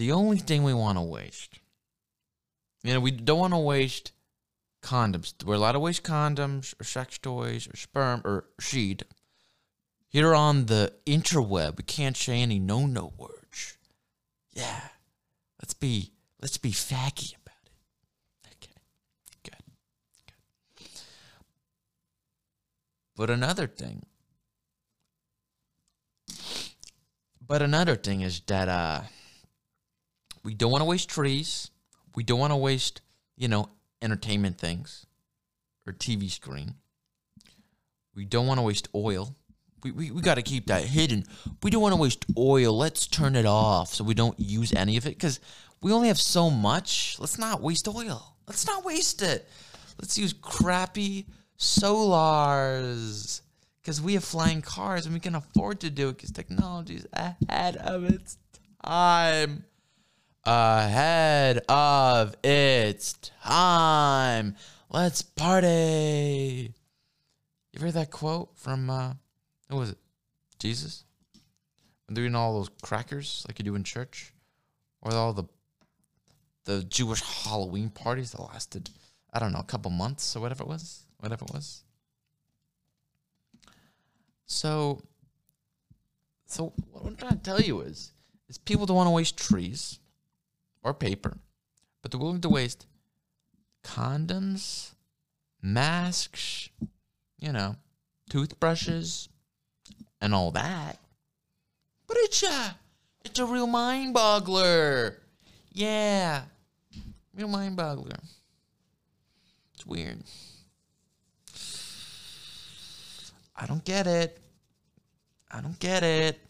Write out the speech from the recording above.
the only thing we want to waste, you know, we don't want to waste condoms. We're allowed to waste condoms or sex toys or sperm or sheet. Here on the interweb, we can't say any no-no words. Yeah, let's be let's be faggy about it. Okay, good, good. But another thing, but another thing is that uh, we don't want to waste trees. We don't want to waste, you know, entertainment things or TV screen. We don't want to waste oil. We, we, we got to keep that hidden. We don't want to waste oil. Let's turn it off so we don't use any of it because we only have so much. Let's not waste oil. Let's not waste it. Let's use crappy solars because we have flying cars and we can afford to do it because technology is ahead of its time. Ahead of its time. Let's party. You heard that quote from uh, what was it? Jesus? When they're eating all those crackers like you do in church? Or all the the Jewish Halloween parties that lasted, I don't know, a couple months or whatever it was. Whatever it was. So so what I'm trying to tell you is is people don't want to waste trees or paper, but they're willing to waste condoms, masks, you know, toothbrushes, and all that. But it's a, it's a real mind boggler. Yeah, real mind boggler. It's weird. I don't get it. I don't get it.